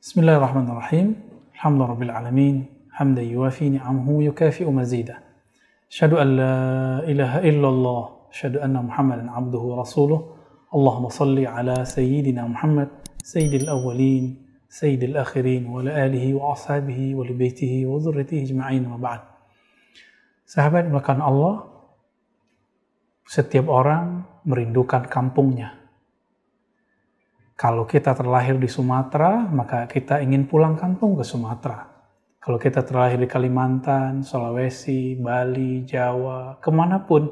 Bismillahirrahmanirrahim. Alhamdulillah alamin. Hamdan yuwafi ni'amahu yukafi'u mazida. Asyhadu an la ilaha illallah. Asyhadu anna Muhammadan abduhu wa rasuluh. Allahumma salli ala sayyidina Muhammad, sayyidil awwalin, sayyidil akhirin, wa ala alihi wa ashabihi wa li baitihi wa dzurriyyatihi ajma'in wa ba'd. Sahabat yang Allah, setiap orang merindukan kampungnya. Kalau kita terlahir di Sumatera, maka kita ingin pulang kampung ke Sumatera. Kalau kita terlahir di Kalimantan, Sulawesi, Bali, Jawa, ke mana pun,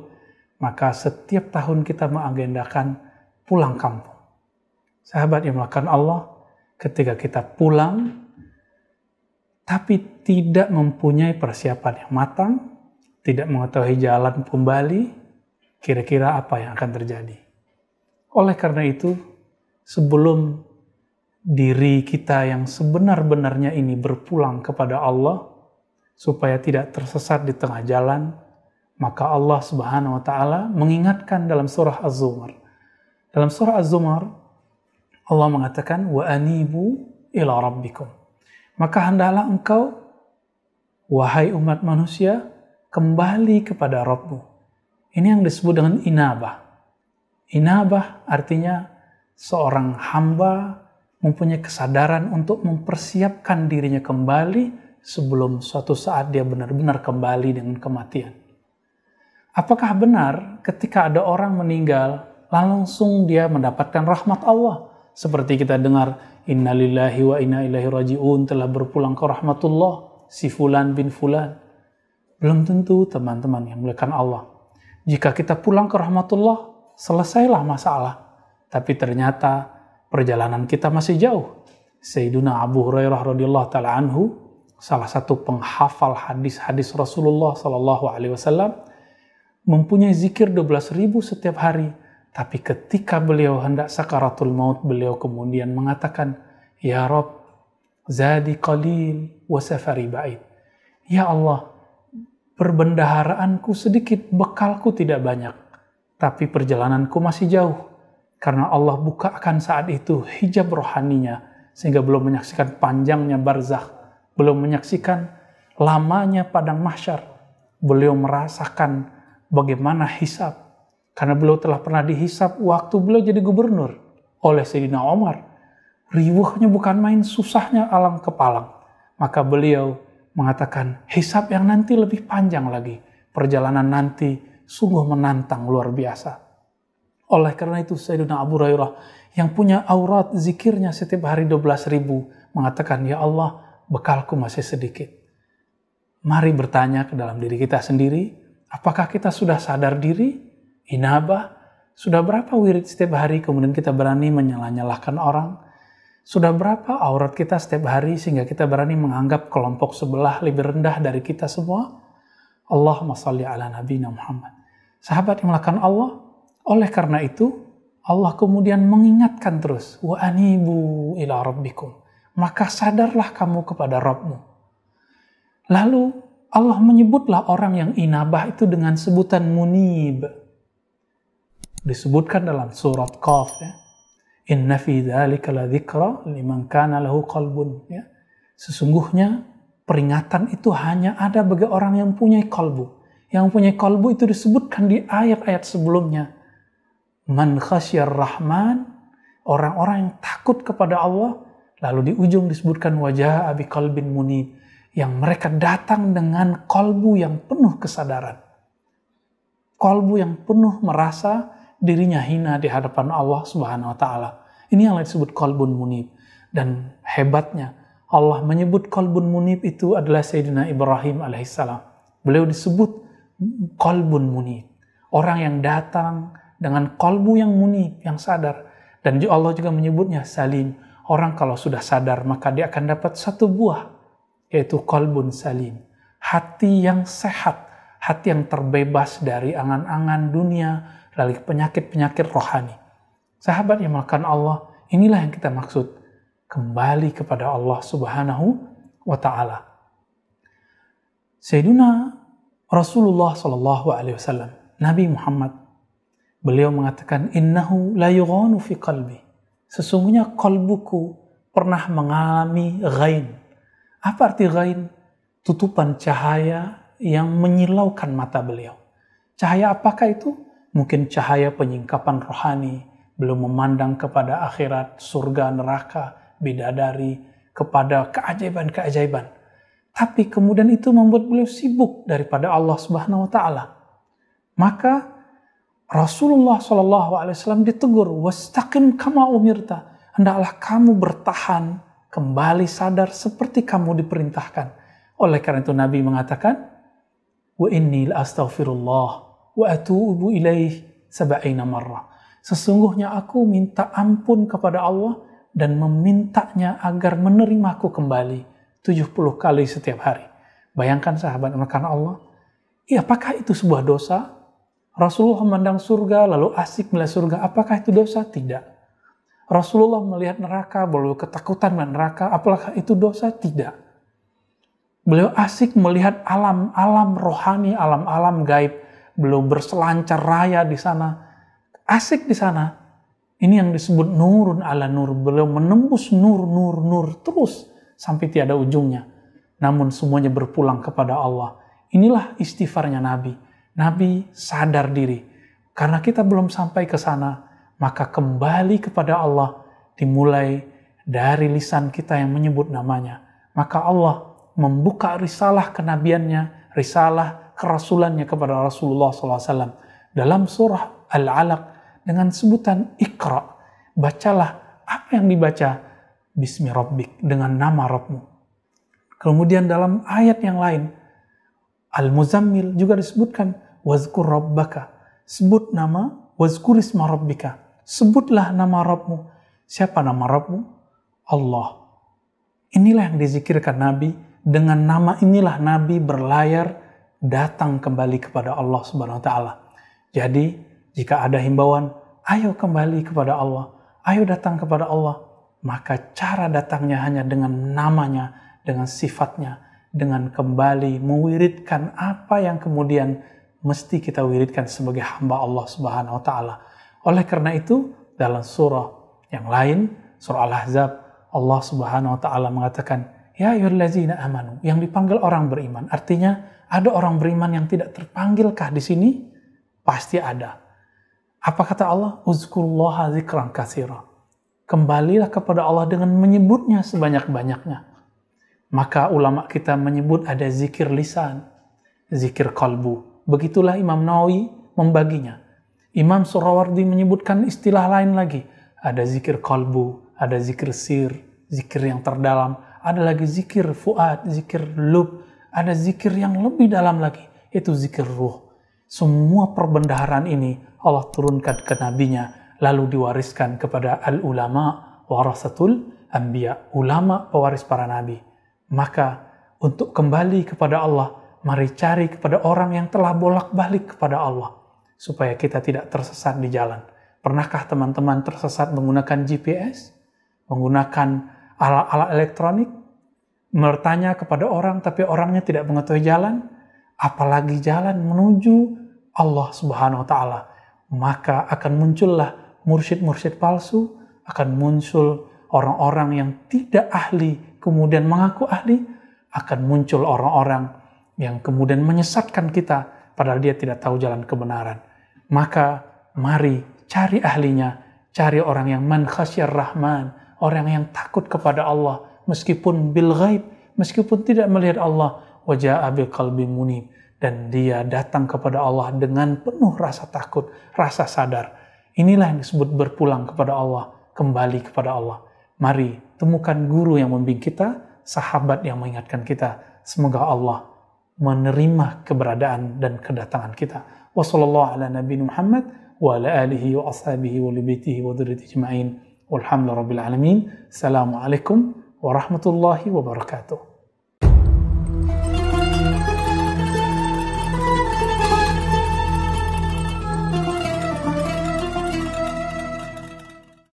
maka setiap tahun kita mengagendakan pulang kampung. Sahabat yang melakukan Allah, ketika kita pulang, tapi tidak mempunyai persiapan yang matang, tidak mengetahui jalan kembali, kira-kira apa yang akan terjadi. Oleh karena itu, sebelum diri kita yang sebenar-benarnya ini berpulang kepada Allah supaya tidak tersesat di tengah jalan, maka Allah Subhanahu wa taala mengingatkan dalam surah Az-Zumar. Dalam surah Az-Zumar Allah mengatakan wa anibu ila rabbikum. Maka hendaklah engkau wahai umat manusia kembali kepada Rabbmu. Ini yang disebut dengan inabah. Inabah artinya seorang hamba mempunyai kesadaran untuk mempersiapkan dirinya kembali sebelum suatu saat dia benar-benar kembali dengan kematian. Apakah benar ketika ada orang meninggal langsung dia mendapatkan rahmat Allah? Seperti kita dengar innalillahi wa inna ilaihi rajiun telah berpulang ke rahmatullah si fulan bin fulan. Belum tentu teman-teman yang melakukan Allah. Jika kita pulang ke rahmatullah, selesailah masalah tapi ternyata perjalanan kita masih jauh. Sayyiduna Abu Hurairah radhiyallahu taala anhu, salah satu penghafal hadis-hadis Rasulullah sallallahu alaihi wasallam, mempunyai zikir 12.000 setiap hari. Tapi ketika beliau hendak sakaratul maut, beliau kemudian mengatakan, Ya Rob, zadi qalil wa safari ba'id. Ya Allah, perbendaharaanku sedikit, bekalku tidak banyak. Tapi perjalananku masih jauh karena Allah bukakan saat itu hijab rohaninya sehingga belum menyaksikan panjangnya barzakh, belum menyaksikan lamanya padang mahsyar. Beliau merasakan bagaimana hisab karena beliau telah pernah dihisap waktu beliau jadi gubernur oleh Sayyidina Umar. Riwuhnya bukan main susahnya alam kepalang. Maka beliau mengatakan hisab yang nanti lebih panjang lagi. Perjalanan nanti sungguh menantang luar biasa. Oleh karena itu Sayyidina Abu Hurairah yang punya aurat zikirnya setiap hari 12 ribu mengatakan, Ya Allah, bekalku masih sedikit. Mari bertanya ke dalam diri kita sendiri, apakah kita sudah sadar diri? Inabah? Sudah berapa wirid setiap hari kemudian kita berani menyalah-nyalahkan orang? Sudah berapa aurat kita setiap hari sehingga kita berani menganggap kelompok sebelah lebih rendah dari kita semua? Allahumma salli ala Nabi Muhammad. Sahabat yang melakukan Allah, oleh karena itu, Allah kemudian mengingatkan terus, wa anibu ila rabbikum. Maka sadarlah kamu kepada Rabbmu. Lalu Allah menyebutlah orang yang inabah itu dengan sebutan munib. Disebutkan dalam surat Qaf ya. Inna fi dzalika la dzikra liman kana lahu qalbun ya. Sesungguhnya peringatan itu hanya ada bagi orang yang punya kalbu. Yang punya kalbu itu disebutkan di ayat-ayat sebelumnya man khasyar rahman, orang-orang yang takut kepada Allah, lalu di ujung disebutkan wajah abi kalbin munib, yang mereka datang dengan kolbu yang penuh kesadaran. Kolbu yang penuh merasa dirinya hina di hadapan Allah Subhanahu wa taala. Ini yang disebut kolbun munib. Dan hebatnya Allah menyebut kolbun munib itu adalah Sayyidina Ibrahim alaihissalam. Beliau disebut kolbun munib. Orang yang datang dengan kolbu yang muni, yang sadar. Dan Allah juga menyebutnya salim. Orang kalau sudah sadar maka dia akan dapat satu buah, yaitu kolbun salim. Hati yang sehat, hati yang terbebas dari angan-angan dunia, dari penyakit-penyakit rohani. Sahabat yang melakukan Allah, inilah yang kita maksud. Kembali kepada Allah subhanahu wa ta'ala. Sayyidina Rasulullah Wasallam, Nabi Muhammad Beliau mengatakan, Innahu la yughanu fi qalbi. Sesungguhnya kalbuku pernah mengalami ghain. Apa arti ghain? Tutupan cahaya yang menyilaukan mata beliau. Cahaya apakah itu? Mungkin cahaya penyingkapan rohani, belum memandang kepada akhirat, surga, neraka, bidadari, kepada keajaiban-keajaiban. Tapi kemudian itu membuat beliau sibuk daripada Allah Subhanahu wa taala. Maka Rasulullah Shallallahu alaihi wasallam ditegur, "Wastaqim kama umirta." Hendaklah kamu bertahan, kembali sadar seperti kamu diperintahkan. Oleh karena itu Nabi mengatakan, "Wa inni astaghfirullah wa atubu ilaih sab'ina marrah. Sesungguhnya aku minta ampun kepada Allah dan memintanya agar menerimaku kembali 70 kali setiap hari. Bayangkan sahabat karena Allah, ya apakah itu sebuah dosa? Rasulullah memandang surga lalu asik melihat surga, apakah itu dosa? Tidak. Rasulullah melihat neraka, lalu ketakutan melihat neraka, apakah itu dosa? Tidak. Beliau asik melihat alam-alam rohani, alam-alam gaib, belum berselancar raya di sana, asik di sana. Ini yang disebut nurun ala nur. Beliau menembus nur, nur, nur terus sampai tiada ujungnya. Namun semuanya berpulang kepada Allah. Inilah istighfarnya Nabi. Nabi sadar diri. Karena kita belum sampai ke sana, maka kembali kepada Allah dimulai dari lisan kita yang menyebut namanya. Maka Allah membuka risalah kenabiannya, risalah kerasulannya kepada Rasulullah SAW dalam surah Al-Alaq dengan sebutan Iqra. Bacalah apa yang dibaca Bismi Rabbik dengan nama Rabbmu. Kemudian dalam ayat yang lain Al-Muzammil juga disebutkan Wazkur Rabbaka. Sebut nama Wazkur Isma Rabbika. Sebutlah nama Rabbmu. Siapa nama Rabbmu? Allah. Inilah yang dizikirkan Nabi. Dengan nama inilah Nabi berlayar datang kembali kepada Allah Subhanahu wa taala. Jadi, jika ada himbauan, ayo kembali kepada Allah, ayo datang kepada Allah, maka cara datangnya hanya dengan namanya, dengan sifatnya, dengan kembali mewiridkan apa yang kemudian mesti kita wiridkan sebagai hamba Allah Subhanahu wa taala. Oleh karena itu, dalam surah yang lain, surah Al-Ahzab, Allah Subhanahu wa taala mengatakan, "Ya ayyuhallazina amanu," yang dipanggil orang beriman. Artinya, ada orang beriman yang tidak terpanggilkah di sini? Pasti ada. Apa kata Allah? Uzkurullaha zikran kasira. Kembalilah kepada Allah dengan menyebutnya sebanyak-banyaknya. Maka ulama kita menyebut ada zikir lisan, zikir kalbu. Begitulah Imam Nawawi membaginya. Imam Surawardi menyebutkan istilah lain lagi. Ada zikir kalbu, ada zikir sir, zikir yang terdalam, ada lagi zikir fuad, zikir lub, ada zikir yang lebih dalam lagi, itu zikir ruh. Semua perbendaharaan ini Allah turunkan ke nabinya, lalu diwariskan kepada al-ulama warasatul anbiya, ulama pewaris para nabi. Maka untuk kembali kepada Allah, mari cari kepada orang yang telah bolak-balik kepada Allah, supaya kita tidak tersesat di jalan. Pernahkah teman-teman tersesat menggunakan GPS? Menggunakan alat-alat elektronik? bertanya kepada orang tapi orangnya tidak mengetahui jalan, apalagi jalan menuju Allah Subhanahu wa taala, maka akan muncullah mursyid-mursyid palsu, akan muncul orang-orang yang tidak ahli kemudian mengaku ahli, akan muncul orang-orang yang kemudian menyesatkan kita padahal dia tidak tahu jalan kebenaran. Maka mari cari ahlinya, cari orang yang man khasyar rahman, orang yang takut kepada Allah, meskipun bil ghaib, meskipun tidak melihat Allah, wajah abil kalbi munib dan dia datang kepada Allah dengan penuh rasa takut, rasa sadar. Inilah yang disebut berpulang kepada Allah, kembali kepada Allah. Mari temukan guru yang membimbing kita, sahabat yang mengingatkan kita. Semoga Allah menerima keberadaan dan kedatangan kita. Wassalamualaikum warahmatullahi wabarakatuh.